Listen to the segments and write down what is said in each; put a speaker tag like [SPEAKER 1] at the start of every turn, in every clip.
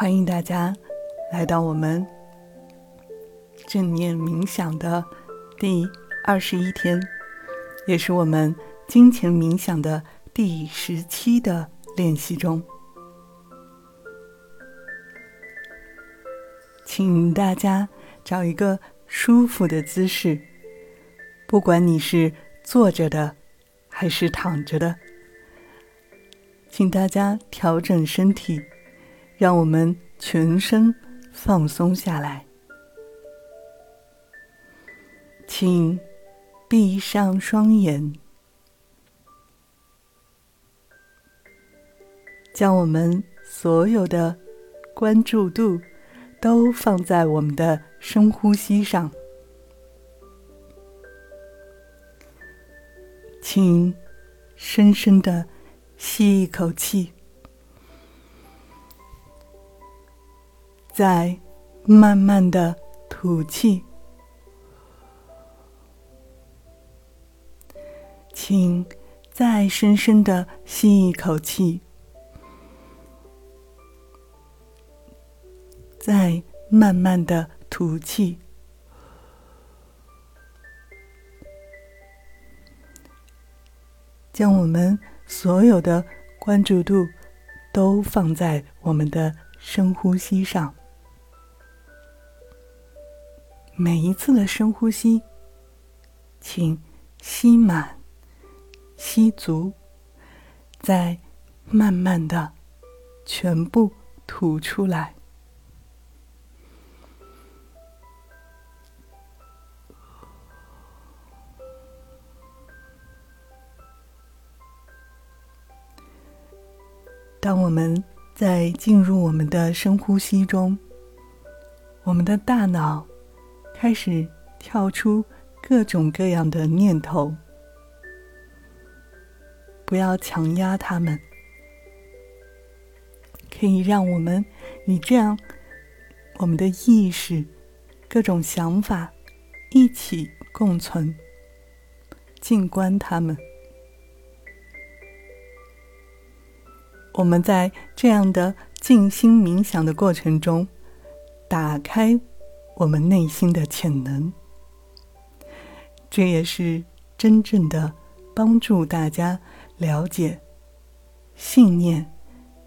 [SPEAKER 1] 欢迎大家来到我们正念冥想的第二十一天，也是我们金钱冥想的第十期的练习中。请大家找一个舒服的姿势，不管你是坐着的还是躺着的，请大家调整身体。让我们全身放松下来，请闭上双眼，将我们所有的关注度都放在我们的深呼吸上，请深深的吸一口气。再慢慢的吐气，请再深深的吸一口气，再慢慢的吐气，将我们所有的关注度都放在我们的深呼吸上。每一次的深呼吸，请吸满、吸足，再慢慢的全部吐出来。当我们在进入我们的深呼吸中，我们的大脑。开始跳出各种各样的念头，不要强压他们，可以让我们与这样我们的意识、各种想法一起共存，静观他们。我们在这样的静心冥想的过程中，打开。我们内心的潜能，这也是真正的帮助大家了解信念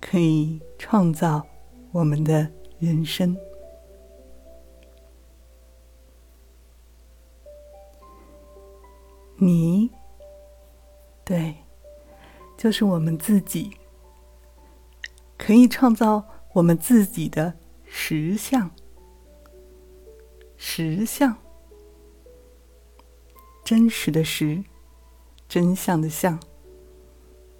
[SPEAKER 1] 可以创造我们的人生。你，对，就是我们自己，可以创造我们自己的实相。实相，真实的实，真相的相。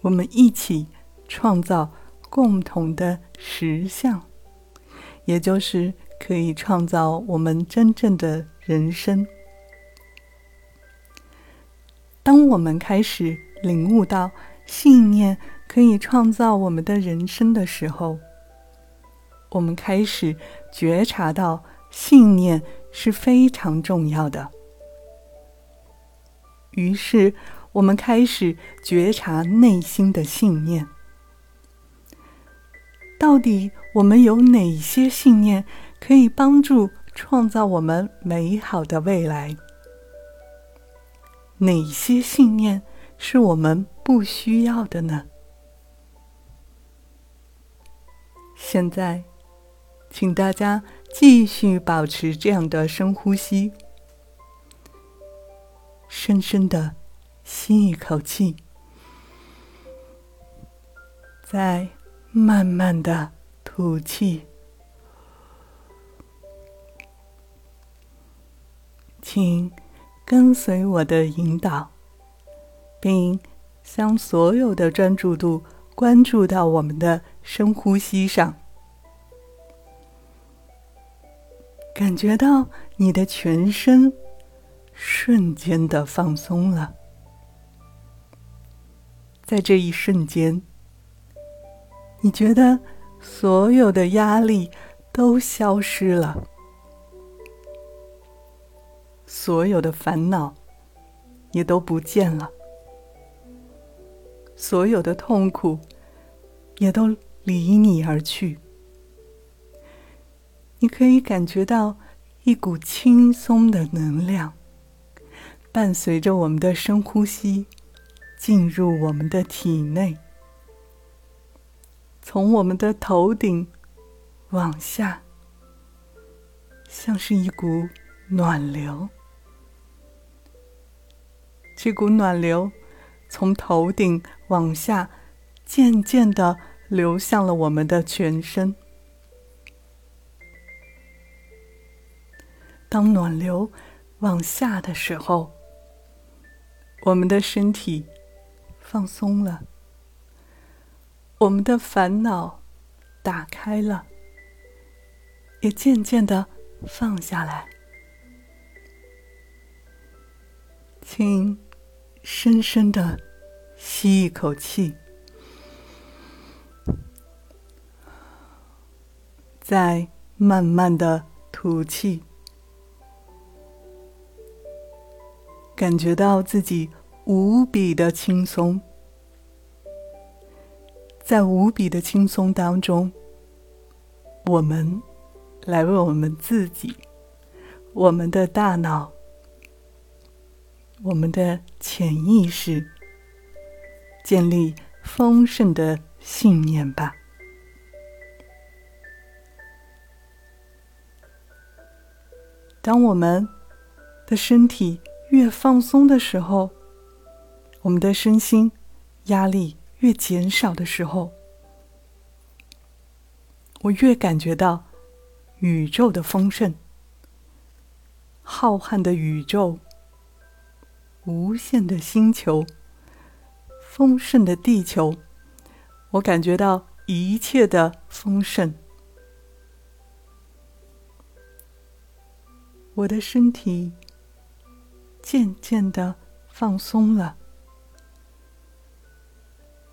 [SPEAKER 1] 我们一起创造共同的实相，也就是可以创造我们真正的人生。当我们开始领悟到信念可以创造我们的人生的时候，我们开始觉察到信念。是非常重要的。于是，我们开始觉察内心的信念。到底我们有哪些信念可以帮助创造我们美好的未来？哪些信念是我们不需要的呢？现在，请大家。继续保持这样的深呼吸，深深的吸一口气，再慢慢的吐气。请跟随我的引导，并将所有的专注度关注到我们的深呼吸上。感觉到你的全身瞬间的放松了，在这一瞬间，你觉得所有的压力都消失了，所有的烦恼也都不见了，所有的痛苦也都离你而去。你可以感觉到一股轻松的能量，伴随着我们的深呼吸进入我们的体内，从我们的头顶往下，像是一股暖流。这股暖流从头顶往下，渐渐的流向了我们的全身。当暖流往下的时候，我们的身体放松了，我们的烦恼打开了，也渐渐的放下来。请深深的吸一口气，再慢慢的吐气。感觉到自己无比的轻松，在无比的轻松当中，我们来为我们自己、我们的大脑、我们的潜意识建立丰盛的信念吧。当我们的身体。越放松的时候，我们的身心压力越减少的时候，我越感觉到宇宙的丰盛，浩瀚的宇宙，无限的星球，丰盛的地球，我感觉到一切的丰盛，我的身体。渐渐的放松了，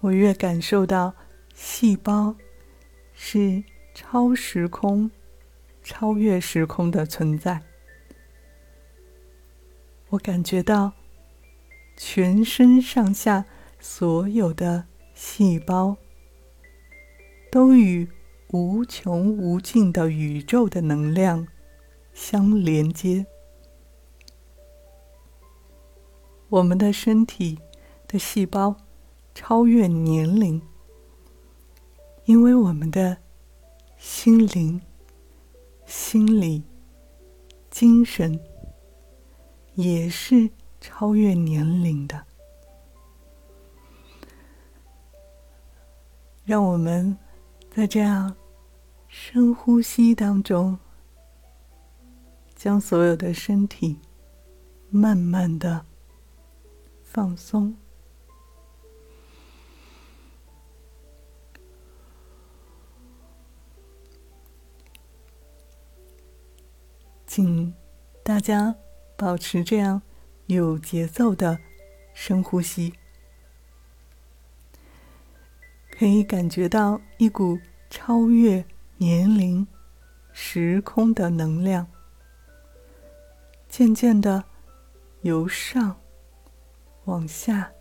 [SPEAKER 1] 我越感受到细胞是超时空、超越时空的存在。我感觉到全身上下所有的细胞都与无穷无尽的宇宙的能量相连接。我们的身体的细胞超越年龄，因为我们的心灵、心理、精神也是超越年龄的。让我们在这样深呼吸当中，将所有的身体慢慢的。放松，请大家保持这样有节奏的深呼吸，可以感觉到一股超越年龄、时空的能量，渐渐的由上。往下，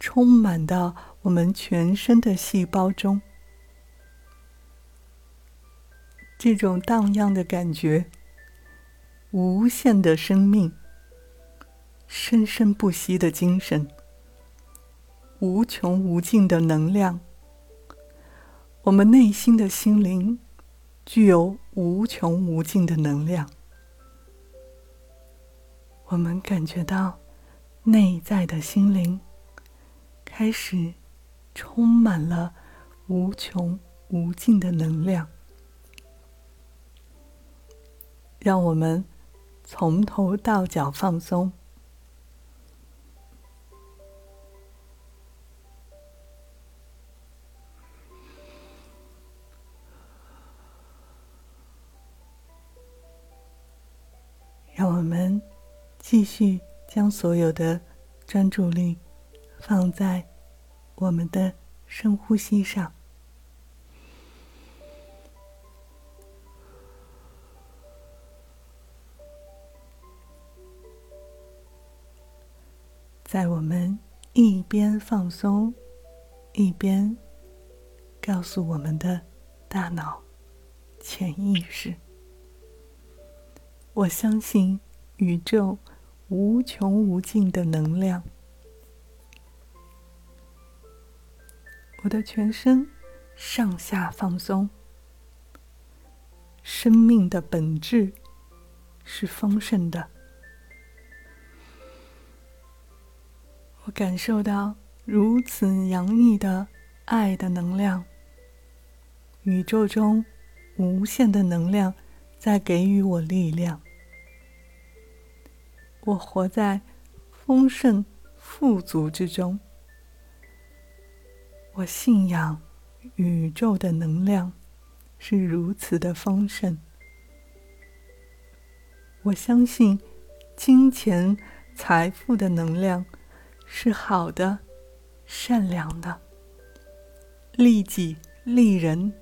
[SPEAKER 1] 充满到我们全身的细胞中，这种荡漾的感觉，无限的生命，生生不息的精神，无穷无尽的能量，我们内心的心灵具有无穷无尽的能量，我们感觉到。内在的心灵开始充满了无穷无尽的能量，让我们从头到脚放松，让我们继续。将所有的专注力放在我们的深呼吸上，在我们一边放松，一边告诉我们的大脑潜意识。我相信宇宙无穷无尽的能量。我的全身上下放松。生命的本质是丰盛的。我感受到如此洋溢的爱的能量，宇宙中无限的能量在给予我力量。我活在丰盛富足之中。我信仰宇宙的能量是如此的丰盛。我相信金钱、财富的能量是好的、善良的，利己利人、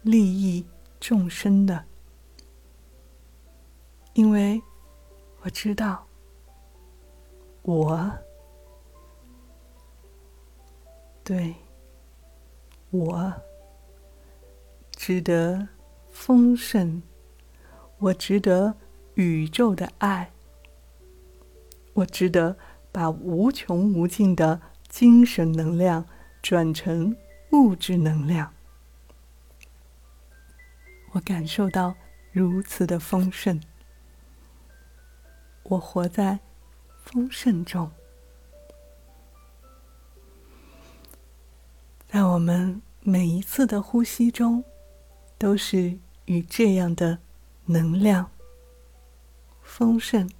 [SPEAKER 1] 利益众生的，因为。我知道，我对我值得丰盛，我值得宇宙的爱，我值得把无穷无尽的精神能量转成物质能量。我感受到如此的丰盛。我活在丰盛中，在我们每一次的呼吸中，都是与这样的能量、丰盛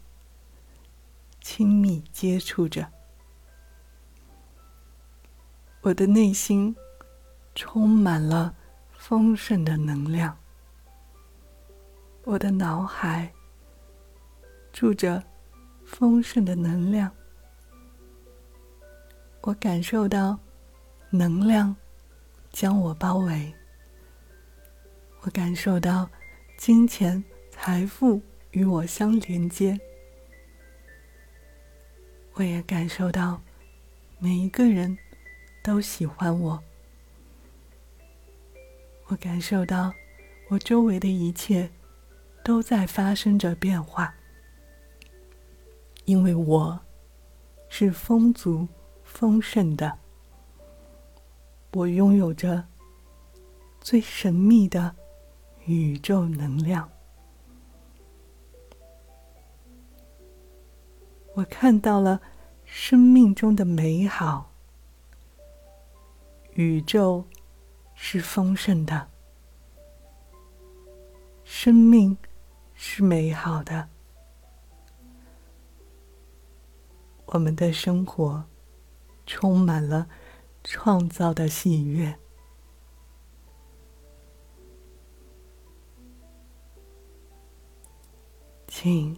[SPEAKER 1] 亲密接触着。我的内心充满了丰盛的能量，我的脑海。住着丰盛的能量，我感受到能量将我包围。我感受到金钱、财富与我相连接。我也感受到每一个人都喜欢我。我感受到我周围的一切都在发生着变化。因为我是丰足、丰盛的，我拥有着最神秘的宇宙能量。我看到了生命中的美好，宇宙是丰盛的，生命是美好的。我们的生活充满了创造的喜悦，请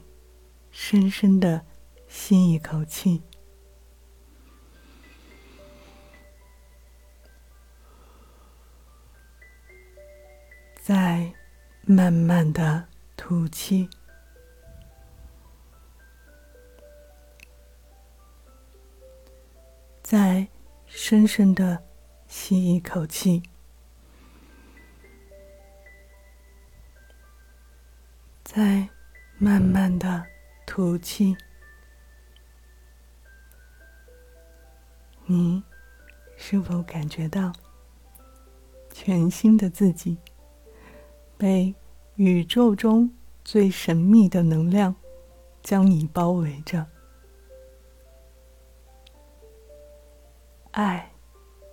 [SPEAKER 1] 深深的吸一口气，再慢慢的吐气。再深深的吸一口气，再慢慢的吐气。你是否感觉到全新的自己被宇宙中最神秘的能量将你包围着？爱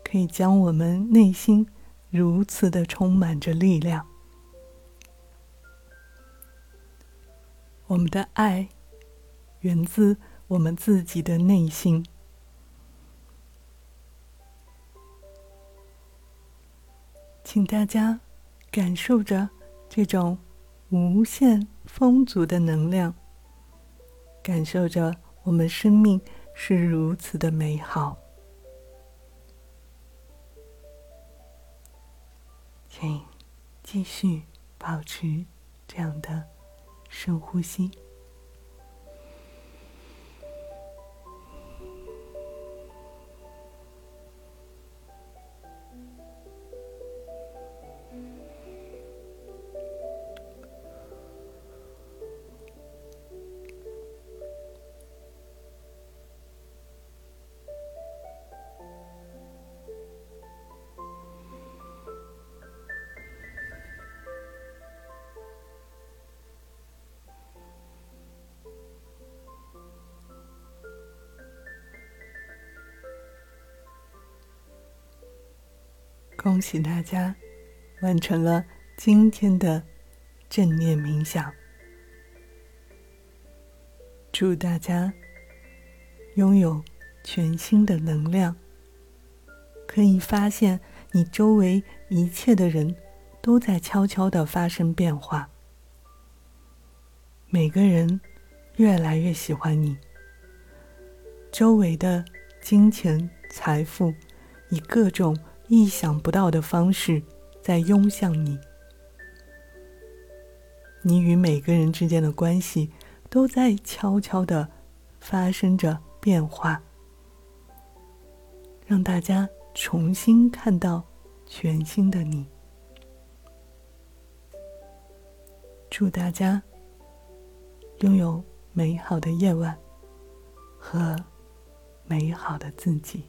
[SPEAKER 1] 可以将我们内心如此的充满着力量。我们的爱源自我们自己的内心，请大家感受着这种无限丰足的能量，感受着我们生命是如此的美好。请继续保持这样的深呼吸。恭喜大家完成了今天的正念冥想。祝大家拥有全新的能量，可以发现你周围一切的人都在悄悄的发生变化。每个人越来越喜欢你，周围的金钱财富以各种意想不到的方式在拥向你，你与每个人之间的关系。都在悄悄的发生着变化，让大家重新看到全新的你。祝大家拥有美好的夜晚和美好的自己。